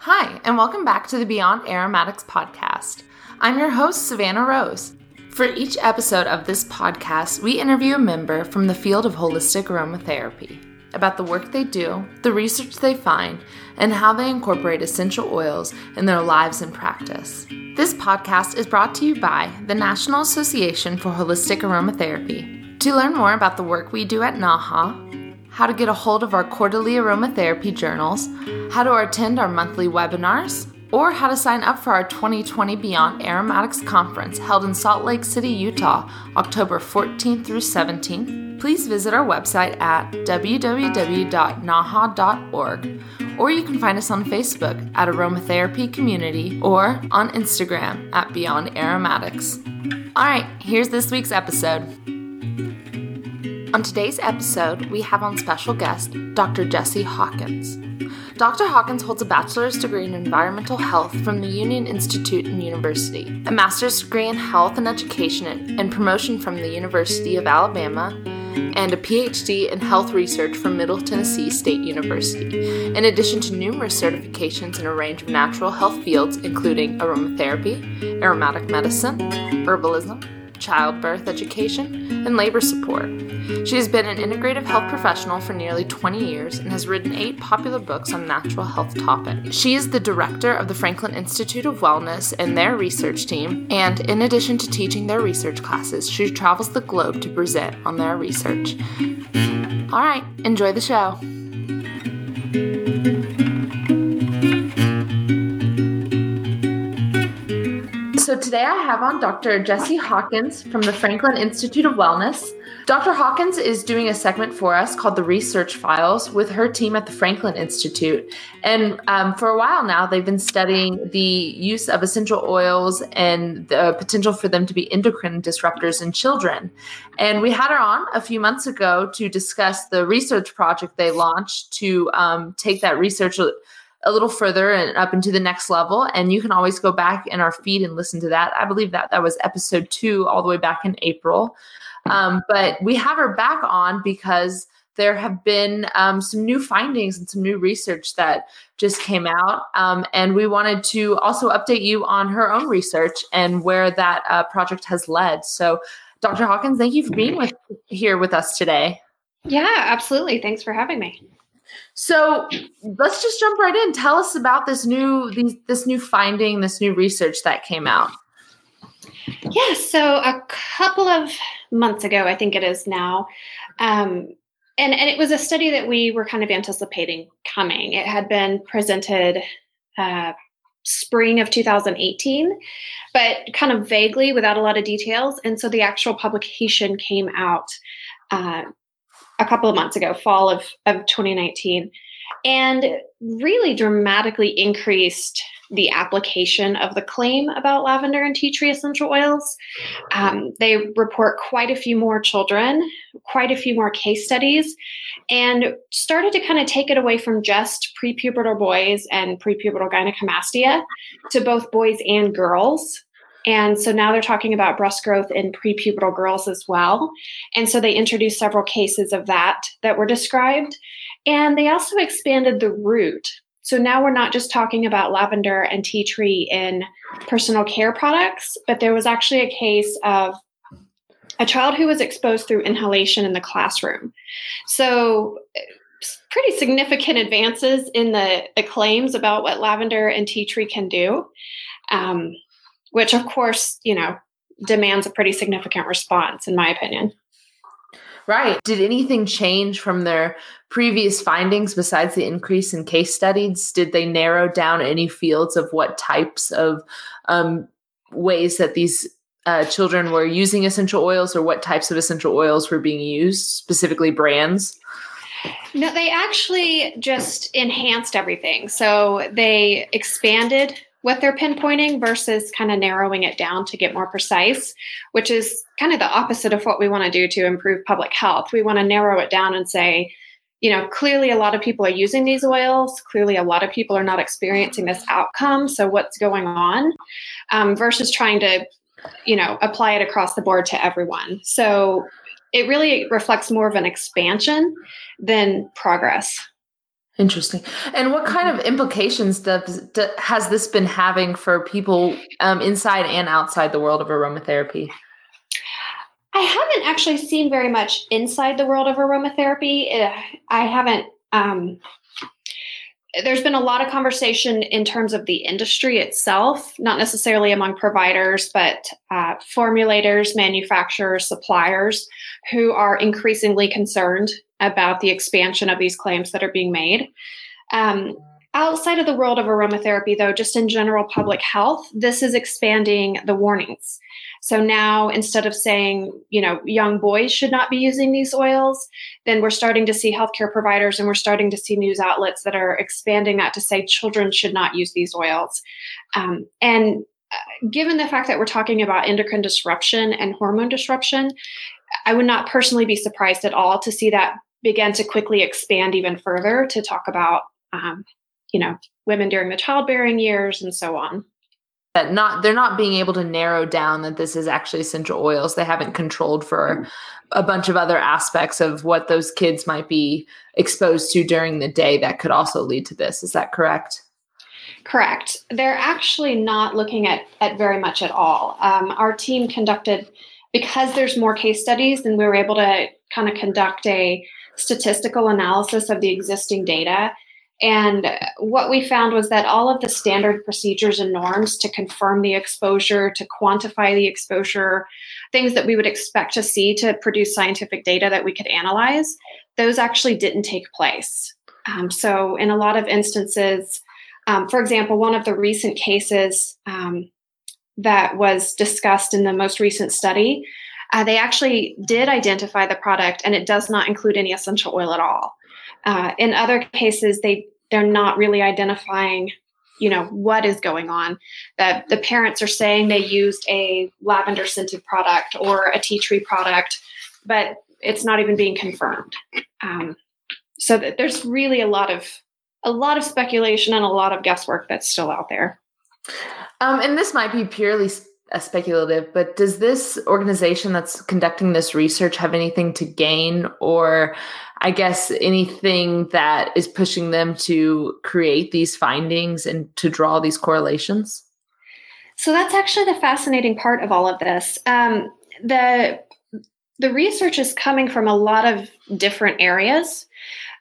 Hi, and welcome back to the Beyond Aromatics podcast. I'm your host, Savannah Rose. For each episode of this podcast, we interview a member from the field of holistic aromatherapy about the work they do, the research they find, and how they incorporate essential oils in their lives and practice. This podcast is brought to you by the National Association for Holistic Aromatherapy. To learn more about the work we do at NAHA, how to get a hold of our quarterly aromatherapy journals, how to attend our monthly webinars, or how to sign up for our 2020 Beyond Aromatics Conference held in Salt Lake City, Utah, October 14th through 17th, please visit our website at www.naha.org, or you can find us on Facebook at Aromatherapy Community or on Instagram at Beyond Aromatics. All right, here's this week's episode. On today's episode, we have on special guest Dr. Jessie Hawkins. Dr. Hawkins holds a bachelor's degree in environmental health from the Union Institute and University, a master's degree in health and education and promotion from the University of Alabama, and a PhD in health research from Middle Tennessee State University, in addition to numerous certifications in a range of natural health fields, including aromatherapy, aromatic medicine, herbalism, childbirth education, and labor support. She has been an integrative health professional for nearly 20 years and has written eight popular books on natural health topics. She is the director of the Franklin Institute of Wellness and their research team, and in addition to teaching their research classes, she travels the globe to present on their research. All right, enjoy the show. Today I have on Dr. Jessie Hawkins from the Franklin Institute of Wellness. Dr. Hawkins is doing a segment for us called the Research Files with her team at the Franklin Institute. And um, for a while now, they've been studying the use of essential oils and the potential for them to be endocrine disruptors in children. And we had her on a few months ago to discuss the research project they launched to um, take that research a little further and up into the next level. And you can always go back in our feed and listen to that. I believe that that was episode two, all the way back in April. Um, but we have her back on because there have been um, some new findings and some new research that just came out. Um, and we wanted to also update you on her own research and where that uh, project has led. So, Dr. Hawkins, thank you for being with here with us today. Yeah, absolutely. Thanks for having me. So let's just jump right in. Tell us about this new these, this new finding, this new research that came out. Yeah, so a couple of months ago, I think it is now, um, and and it was a study that we were kind of anticipating coming. It had been presented uh, spring of 2018, but kind of vaguely without a lot of details, and so the actual publication came out uh, a couple of months ago, fall of, of 2019, and really dramatically increased the application of the claim about lavender and tea tree essential oils. Um, they report quite a few more children, quite a few more case studies, and started to kind of take it away from just prepubertal boys and prepubertal gynecomastia to both boys and girls. And so now they're talking about breast growth in prepubertal girls as well. And so they introduced several cases of that that were described. And they also expanded the route. So now we're not just talking about lavender and tea tree in personal care products, but there was actually a case of a child who was exposed through inhalation in the classroom. So pretty significant advances in the, the claims about what lavender and tea tree can do. Um, which of course, you know, demands a pretty significant response, in my opinion. Right. Did anything change from their previous findings besides the increase in case studies? Did they narrow down any fields of what types of um, ways that these uh, children were using essential oils or what types of essential oils were being used, specifically brands? No, they actually just enhanced everything. So they expanded what they're pinpointing versus kind of narrowing it down to get more precise, which is kind of the opposite of what we want to do to improve public health. We want to narrow it down and say, you know, clearly a lot of people are using these oils. Clearly, a lot of people are not experiencing this outcome. So, what's going on? Um, versus trying to, you know, apply it across the board to everyone. So, it really reflects more of an expansion than progress. Interesting. And what kind of implications does, does has this been having for people um, inside and outside the world of aromatherapy? I haven't actually seen very much inside the world of aromatherapy. Eh, I haven't. Um, there's been a lot of conversation in terms of the industry itself, not necessarily among providers, but uh, formulators, manufacturers, suppliers who are increasingly concerned about the expansion of these claims that are being made. Um, outside of the world of aromatherapy, though, just in general public health, this is expanding the warnings. So now instead of saying, you know, young boys should not be using these oils, then we're starting to see healthcare providers and we're starting to see news outlets that are expanding that to say children should not use these oils. Um, and uh, given the fact that we're talking about endocrine disruption and hormone disruption, I would not personally be surprised at all to see that begin to quickly expand even further to talk about, um, you know, women during the childbearing years and so on. That not they're not being able to narrow down that this is actually essential oils. They haven't controlled for a bunch of other aspects of what those kids might be exposed to during the day that could also lead to this. Is that correct? Correct. They're actually not looking at at very much at all. Um, our team conducted because there's more case studies and we were able to kind of conduct a statistical analysis of the existing data and what we found was that all of the standard procedures and norms to confirm the exposure, to quantify the exposure, things that we would expect to see to produce scientific data that we could analyze, those actually didn't take place. Um, so, in a lot of instances, um, for example, one of the recent cases um, that was discussed in the most recent study, uh, they actually did identify the product and it does not include any essential oil at all. Uh, in other cases, they they're not really identifying, you know, what is going on. That the parents are saying they used a lavender scented product or a tea tree product, but it's not even being confirmed. Um, so that there's really a lot of a lot of speculation and a lot of guesswork that's still out there. Um, and this might be purely a speculative, but does this organization that's conducting this research have anything to gain or I guess anything that is pushing them to create these findings and to draw these correlations? So that's actually the fascinating part of all of this. Um, the the research is coming from a lot of different areas.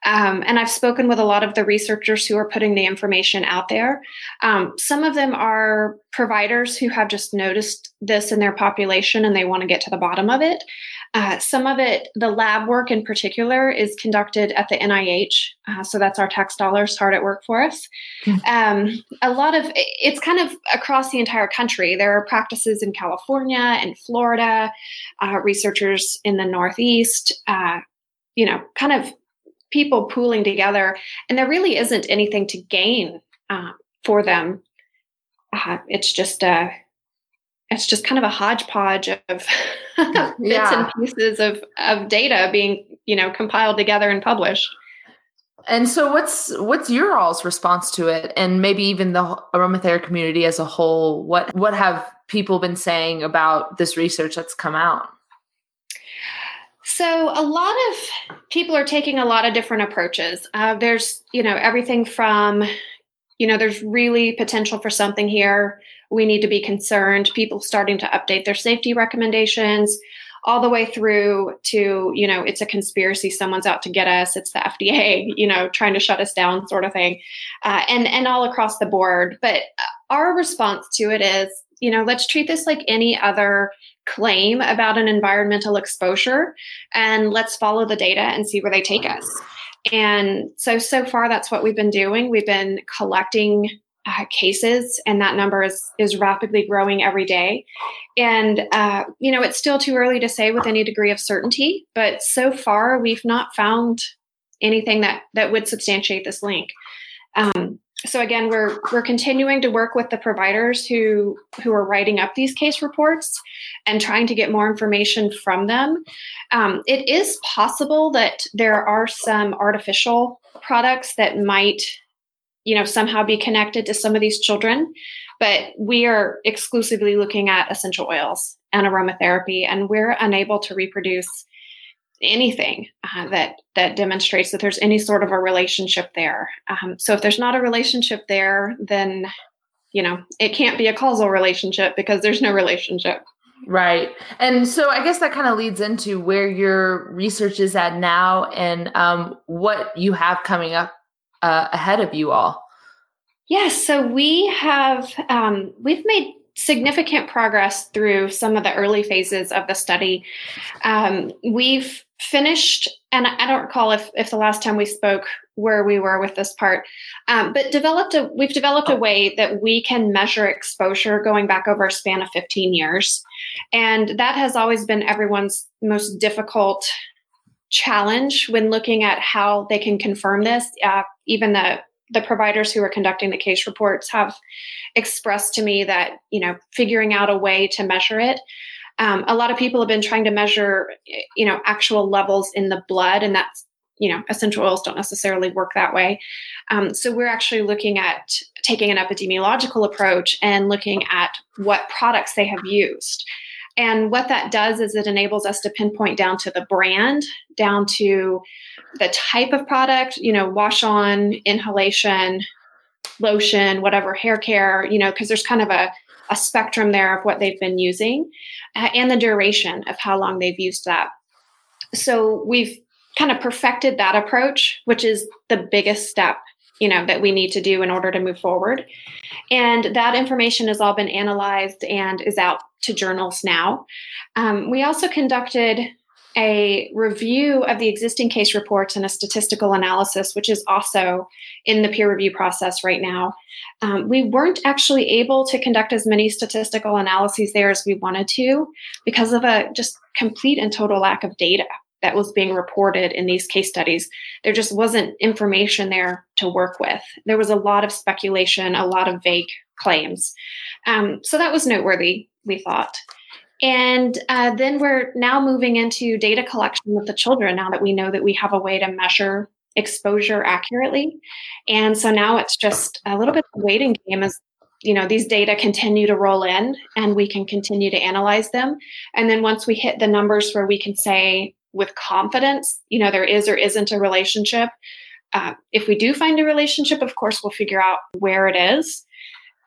Um, and I've spoken with a lot of the researchers who are putting the information out there. Um, some of them are providers who have just noticed this in their population and they want to get to the bottom of it. Uh, some of it, the lab work in particular, is conducted at the NIH. Uh, so that's our tax dollars hard at work for us. Mm-hmm. Um, a lot of it's kind of across the entire country. There are practices in California and Florida, uh, researchers in the Northeast, uh, you know, kind of people pooling together. And there really isn't anything to gain uh, for them. Uh, it's just a it's just kind of a hodgepodge of bits yeah. and pieces of, of data being you know compiled together and published and so what's what's your all's response to it and maybe even the aromatherapy community as a whole what what have people been saying about this research that's come out so a lot of people are taking a lot of different approaches. Uh, there's you know everything from you know there's really potential for something here. We need to be concerned. People starting to update their safety recommendations all the way through to you know it's a conspiracy. Someone's out to get us. It's the fda you know trying to shut us down sort of thing. Uh, and and all across the board. But our response to it is you know let's treat this like any other claim about an environmental exposure and let's follow the data and see where they take us and so so far that's what we've been doing we've been collecting uh, cases, and that number is is rapidly growing every day. And uh, you know, it's still too early to say with any degree of certainty, but so far we've not found anything that that would substantiate this link. Um, so again, we're we're continuing to work with the providers who who are writing up these case reports and trying to get more information from them. Um, it is possible that there are some artificial products that might you know somehow be connected to some of these children but we are exclusively looking at essential oils and aromatherapy and we're unable to reproduce anything uh, that that demonstrates that there's any sort of a relationship there. Um, so if there's not a relationship there, then you know it can't be a causal relationship because there's no relationship. Right. And so I guess that kind of leads into where your research is at now and um, what you have coming up uh, ahead of you all. Yes. So we have, um, we've made significant progress through some of the early phases of the study. Um, we've finished, and I don't recall if, if the last time we spoke where we were with this part, um, but developed a we've developed a way that we can measure exposure going back over a span of 15 years, and that has always been everyone's most difficult challenge when looking at how they can confirm this. Uh, even the the providers who are conducting the case reports have expressed to me that you know figuring out a way to measure it. Um, a lot of people have been trying to measure you know actual levels in the blood and that's you know essential oils don't necessarily work that way. Um, so we're actually looking at taking an epidemiological approach and looking at what products they have used and what that does is it enables us to pinpoint down to the brand down to the type of product you know wash on inhalation lotion whatever hair care you know because there's kind of a, a spectrum there of what they've been using uh, and the duration of how long they've used that. So we've kind of perfected that approach, which is the biggest step you know that we need to do in order to move forward. And that information has all been analyzed and is out to journals now. Um, we also conducted a review of the existing case reports and a statistical analysis which is also in the peer review process right now. Um, we weren't actually able to conduct as many statistical analyses there as we wanted to because of a just complete and total lack of data that was being reported in these case studies. There just wasn't information there to work with. There was a lot of speculation, a lot of vague claims. Um, so that was noteworthy, we thought. And uh, then we're now moving into data collection with the children now that we know that we have a way to measure exposure accurately. And so now it's just a little bit of a waiting game as you know these data continue to roll in and we can continue to analyze them and then once we hit the numbers where we can say with confidence, you know, there is or isn't a relationship. Uh, if we do find a relationship, of course, we'll figure out where it is.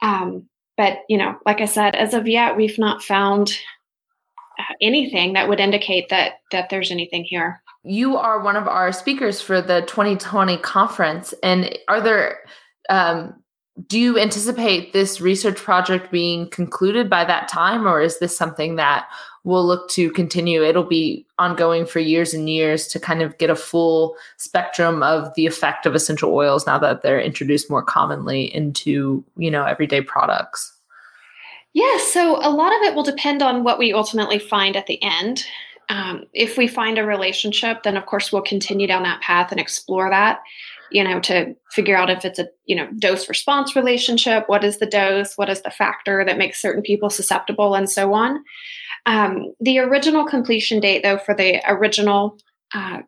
Um, but, you know, like I said, as of yet, we've not found uh, anything that would indicate that that there's anything here. You are one of our speakers for the 2020 conference, and are there um, do you anticipate this research project being concluded by that time or is this something that we'll look to continue? It'll be ongoing for years and years to kind of get a full spectrum of the effect of essential oils now that they're introduced more commonly into you know everyday products? Yeah so a lot of it will depend on what we ultimately find at the end. Um, if we find a relationship then of course we'll continue down that path and explore that you know to figure out if it's a you know dose response relationship what is the dose what is the factor that makes certain people susceptible and so on. Um, the original completion date though for the original uh,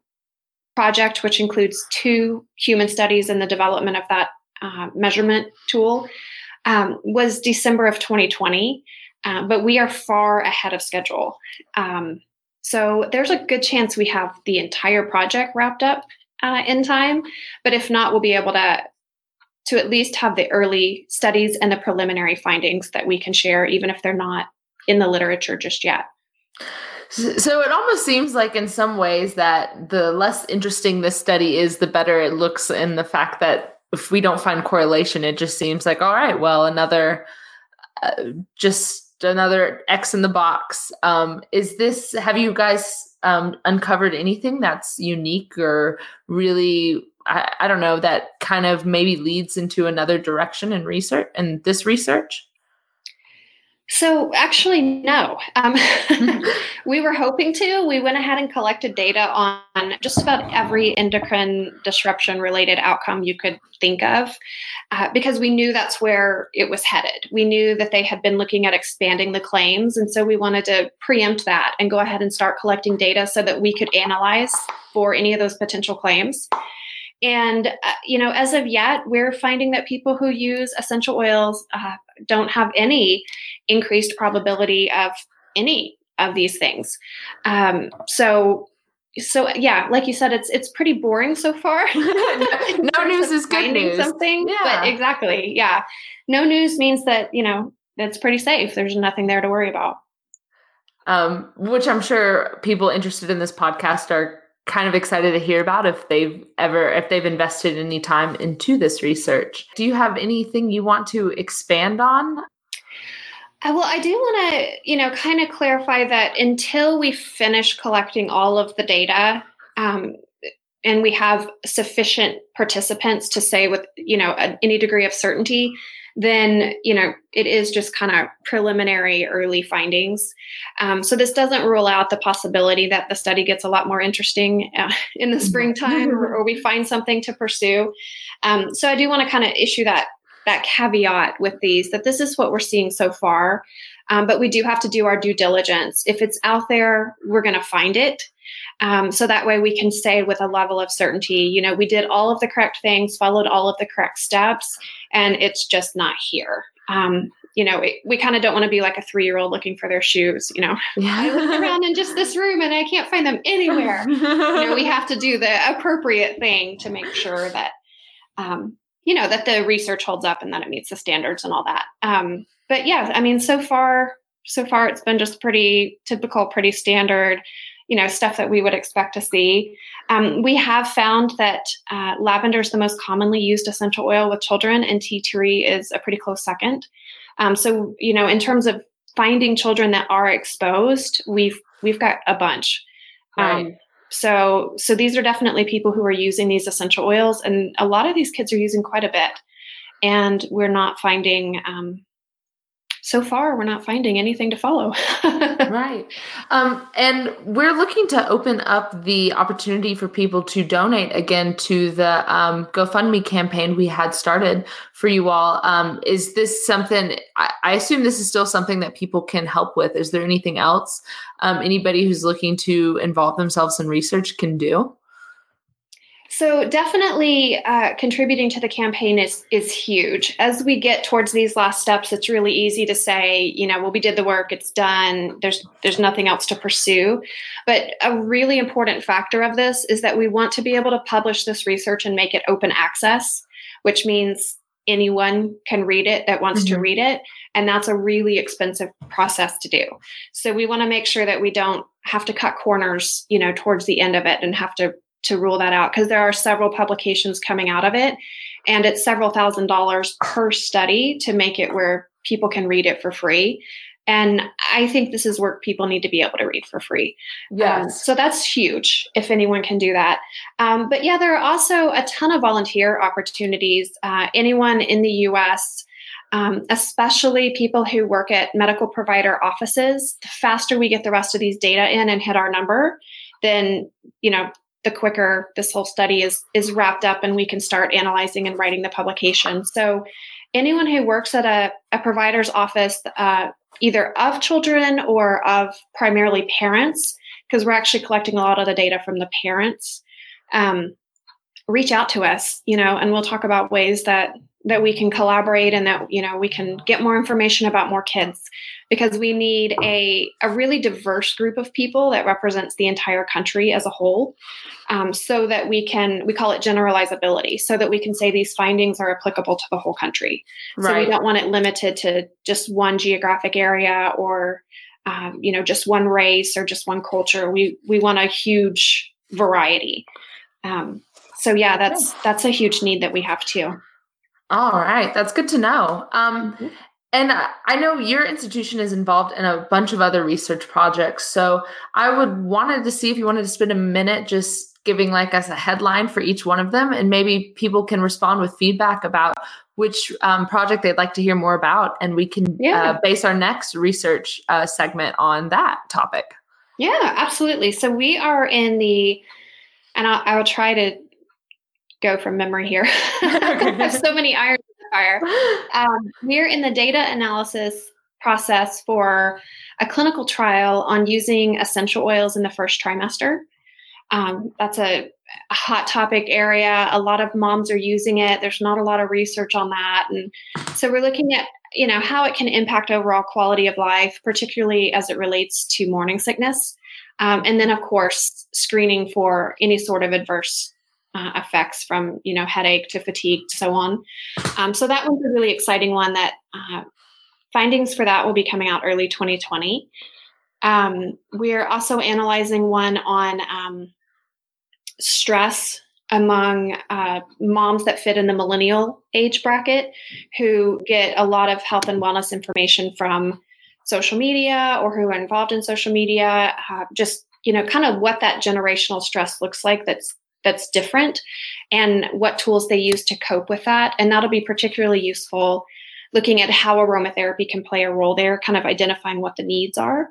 project which includes two human studies and the development of that uh, measurement tool um, was december of 2020 uh, but we are far ahead of schedule. Um, so there's a good chance we have the entire project wrapped up uh, in time. But if not, we'll be able to to at least have the early studies and the preliminary findings that we can share, even if they're not in the literature just yet. So it almost seems like, in some ways, that the less interesting this study is, the better it looks. In the fact that if we don't find correlation, it just seems like, all right, well, another, uh, just another X in the box. Um, is this? Have you guys um, uncovered anything that's unique or really I, I, don't know that kind of maybe leads into another direction in research and this research so actually no um, we were hoping to we went ahead and collected data on just about every endocrine disruption related outcome you could think of uh, because we knew that's where it was headed. We knew that they had been looking at expanding the claims. And so we wanted to preempt that and go ahead and start collecting data so that we could analyze for any of those potential claims. And, uh, you know, as of yet, we're finding that people who use essential oils uh, don't have any increased probability of any of these things. Um, so so yeah, like you said, it's it's pretty boring so far. no news is good news. Something, yeah. but exactly, yeah. No news means that you know it's pretty safe. There's nothing there to worry about. Um, which I'm sure people interested in this podcast are kind of excited to hear about if they've ever if they've invested any time into this research. Do you have anything you want to expand on? Uh, well, I do want to, you know, kind of clarify that until we finish collecting all of the data, um, and we have sufficient participants to say with, you know, a, any degree of certainty, then you know it is just kind of preliminary early findings. Um, so this doesn't rule out the possibility that the study gets a lot more interesting uh, in the mm-hmm. springtime or, or, we find something to pursue. Um, so i do want to kind of issue that that caveat with these that this is what we're seeing so far um, but we do have to do our due diligence if it's out there we're going to find it um, so that way we can say with a level of certainty, you know, we did all of the correct things, followed all of the correct steps, and it's just not here. Um, you know, it, we kind of don't want to be like a three year old looking for their shoes. You know, yeah. I look around in just this room and I can't find them anywhere. you know, we have to do the appropriate thing to make sure that, um, you know, that the research holds up and that it meets the standards and all that. Um, but yeah, I mean, so far, so far it's been just pretty typical, pretty standard you know stuff that we would expect to see. Um, we have found that uh, lavender is the most commonly used essential oil with children, and tea tree is a pretty close second. Um, so you know, in terms of finding children that are exposed, we've we've got a bunch. Right. So so these are definitely people who are using these essential oils, and a lot of these kids are using quite a bit, and we're not finding um, so far we're not finding anything to follow. right. Um, and we're looking to open up the opportunity for people to donate again to the um, GoFundMe campaign we had started for you all. Um, is this something, I, I, assume this is still something that people can help with. Is there anything else um, anybody who's looking to involve themselves in research can do? So definitely uh, contributing to the campaign is is huge. As we get towards these last steps, it's really easy to say, you know, well, we did the work, it's done. There's there's nothing else to pursue. But a really important factor of this is that we want to be able to publish this research and make it open access, which means anyone can read it that wants mm-hmm. to read it and that's a really expensive process to do so we want to make sure that we don't have to cut corners you know towards the end of it and have to to rule that out because there are several publications coming out of it and it's several thousand dollars per study to make it where people can read it for free. And i think this is work people need to be able to read for free. Yes. Um, so that's huge if anyone can do that. Um, but yeah there are also a ton of volunteer opportunities uh, anyone in the us um, especially people who work at medical provider offices. The faster we get the rest of these data in and hit our number then you know the quicker this whole study is is wrapped up and we can start analyzing and writing the publication. So anyone who works at a, a provider's office, uh, either of children or of primarily parents, because we're actually collecting a lot of the data from the parents, um, reach out to us, you know, and we'll talk about ways that that we can collaborate and that you know we can get more information about more kids because we need a, a really diverse group of people that represents the entire country as a whole um, so that we can we call it generalizability so that we can say these findings are applicable to the whole country right. so we don't want it limited to just one geographic area or um, you know just one race or just one culture we we want a huge variety um, so yeah that's that's a huge need that we have too all right, that's good to know. Um, mm-hmm. And I know your institution is involved in a bunch of other research projects. So I would wanted to see if you wanted to spend a minute just giving like us a headline for each one of them, and maybe people can respond with feedback about which um, project they'd like to hear more about, and we can yeah. uh, base our next research uh, segment on that topic. Yeah, absolutely. So we are in the, and I'll, I'll try to go from memory here. so many irons in the fire. Um, we're in the data analysis process for a clinical trial on using essential oils in the first trimester. Um, that's a, a, hot topic area. A lot of moms are using it. There's not a lot of research on that, and so we're looking at you know how it can impact overall quality of life, particularly as it relates to morning sickness. Um, and then, of course, screening for any sort of adverse uh, effects from you know headache to fatigue, so on. Um, so that one's a really exciting one. That uh, findings for that will be coming out early 2020. Um, we're also analyzing one on um, stress among uh, moms that fit in the millennial age bracket who get a lot of health and wellness information from social media or who are involved in social media uh, just you know kind of what that generational stress looks like that's that's different and what tools they use to cope with that and that'll be particularly useful looking at how aromatherapy can play a role there kind of identifying what the needs are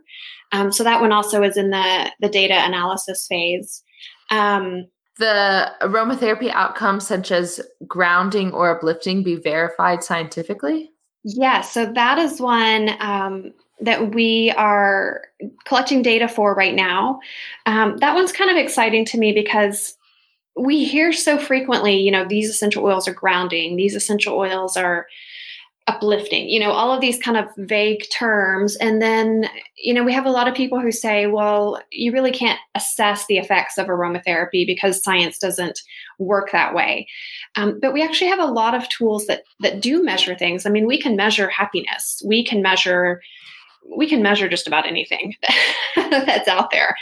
um, so that one also is in the the data analysis phase um, the aromatherapy outcomes such as grounding or uplifting be verified scientifically? Yeah, so that is one um, that we are collecting data for right now. Um, that one's kind of exciting to me because we hear so frequently, you know, these essential oils are grounding, these essential oils are uplifting you know all of these kind of vague terms. And then you know we have a lot of people who say well you really can't assess the effects of aromatherapy because science doesn't work that way. Um, but we actually have a lot of tools that that do measure things. I mean we can measure happiness. We can measure we can measure just about anything that's out there.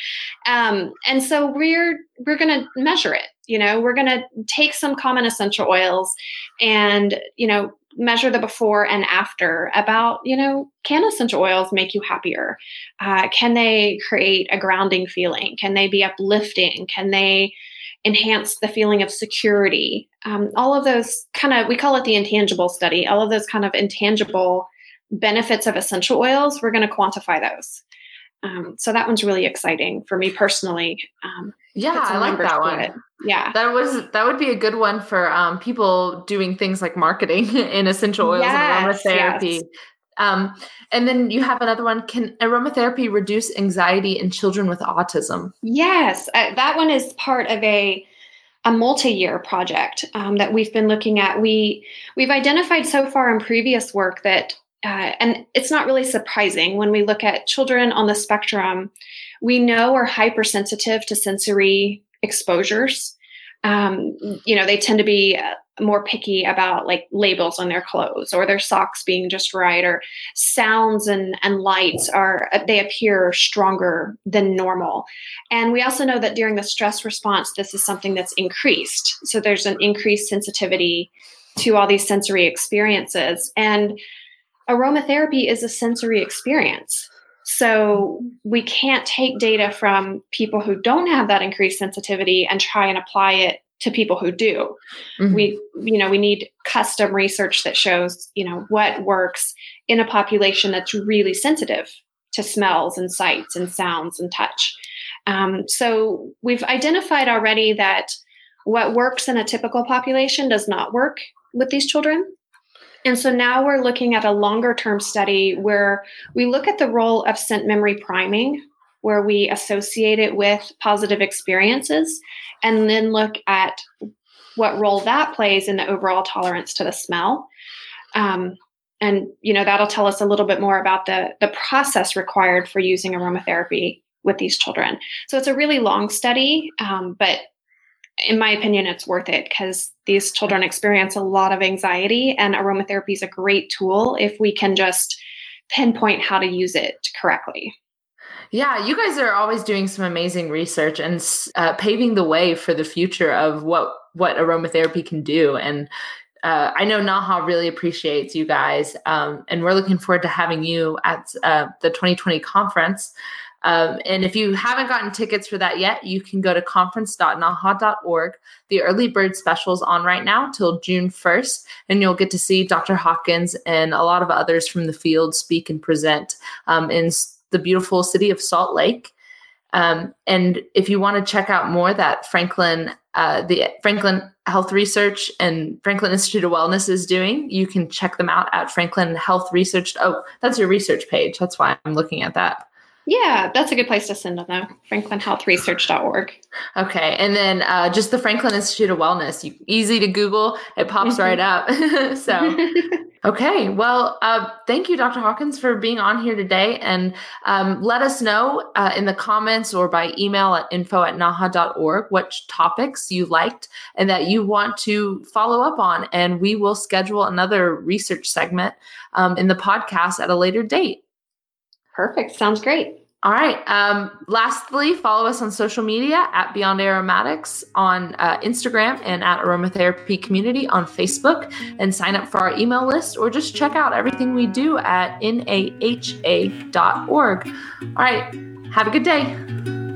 Um, and so we're we're going to measure it you know we're going to take some common essential oils and you know measure the before and after about you know can essential oils make you happier? Uh, can they create a grounding feeling? Can they be uplifting? Can they enhance the feeling of security? Um, all of those kind of we call it the intangible study. All of those kind of intangible benefits of essential oils we're going to quantify those um, so that one's really exciting for me personally um, yeah i like that one. yeah. That was that would be a good one for um, people doing things like marketing in essential oils yes, and aromatherapy. yes. um, and then you have another one. Can aromatherapy reduce anxiety in children with autism? Yes uh, that one is part of a a multi-year project um, that we've been looking at. We we've identified so far in previous work that uh, and it's not really surprising. When we look at children on the spectrum we know are hypersensitive to sensory exposures. Um, you know, they tend to be uh, more picky about like labels on their clothes or their socks being just right or sounds and, and lights are uh, they appear stronger than normal. And we also know that during the stress response this is something that's increased. So there's an increased sensitivity to all these sensory experiences. And aromatherapy is a sensory experience so we can't take data from people who don't have that increased sensitivity and try and apply it to people who do. Mm-hmm. We you know, we need custom research that shows, you know, what works in a population that's really sensitive to smells and sights and sounds and touch. Um, so we've identified already that what works in a typical population does not work with these children. And so now we're looking at a longer term study where we look at the role of scent memory priming, where we associate it with positive experiences, and then look at what role that plays in the overall tolerance to the smell. Um, and you know that'll tell us a little bit more about the the process required for using aromatherapy with these children. So it's a really long study, um, but in my opinion, it's worth it because these children experience a lot of anxiety, and aromatherapy is a great tool if we can just pinpoint how to use it correctly. Yeah, you guys are always doing some amazing research and uh, paving the way for the future of what what aromatherapy can do. And uh, I know Naha really appreciates you guys, um, and we're looking forward to having you at uh, the 2020 conference. Um, and if you haven't gotten tickets for that yet, you can go to conference.naha.org. The early bird special is on right now till June 1st, and you'll get to see Dr. Hawkins and a lot of others from the field speak and present um, in the beautiful city of Salt Lake. Um, and if you want to check out more that Franklin, uh, the Franklin Health Research and Franklin Institute of Wellness is doing, you can check them out at Franklin Health Research. Oh, that's your research page. That's why I'm looking at that. Yeah, that's a good place to send them though. FranklinHealthResearch.org. Okay, and then uh, just the Franklin Institute of Wellness. You, easy to Google. It pops mm-hmm. right up. so. Okay, well, uh, thank you, Dr. Hawkins, for being on here today. And um, let us know uh, in the comments or by email at info at naha.org which topics you liked and that you want to follow up on. And we will schedule another research segment um, in the podcast at a later date. Perfect. Sounds great. All right. Um, lastly, follow us on social media at Beyond Aromatics on uh, Instagram and at Aromatherapy Community on Facebook and sign up for our email list or just check out everything we do at naha.org. All right. Have a good day.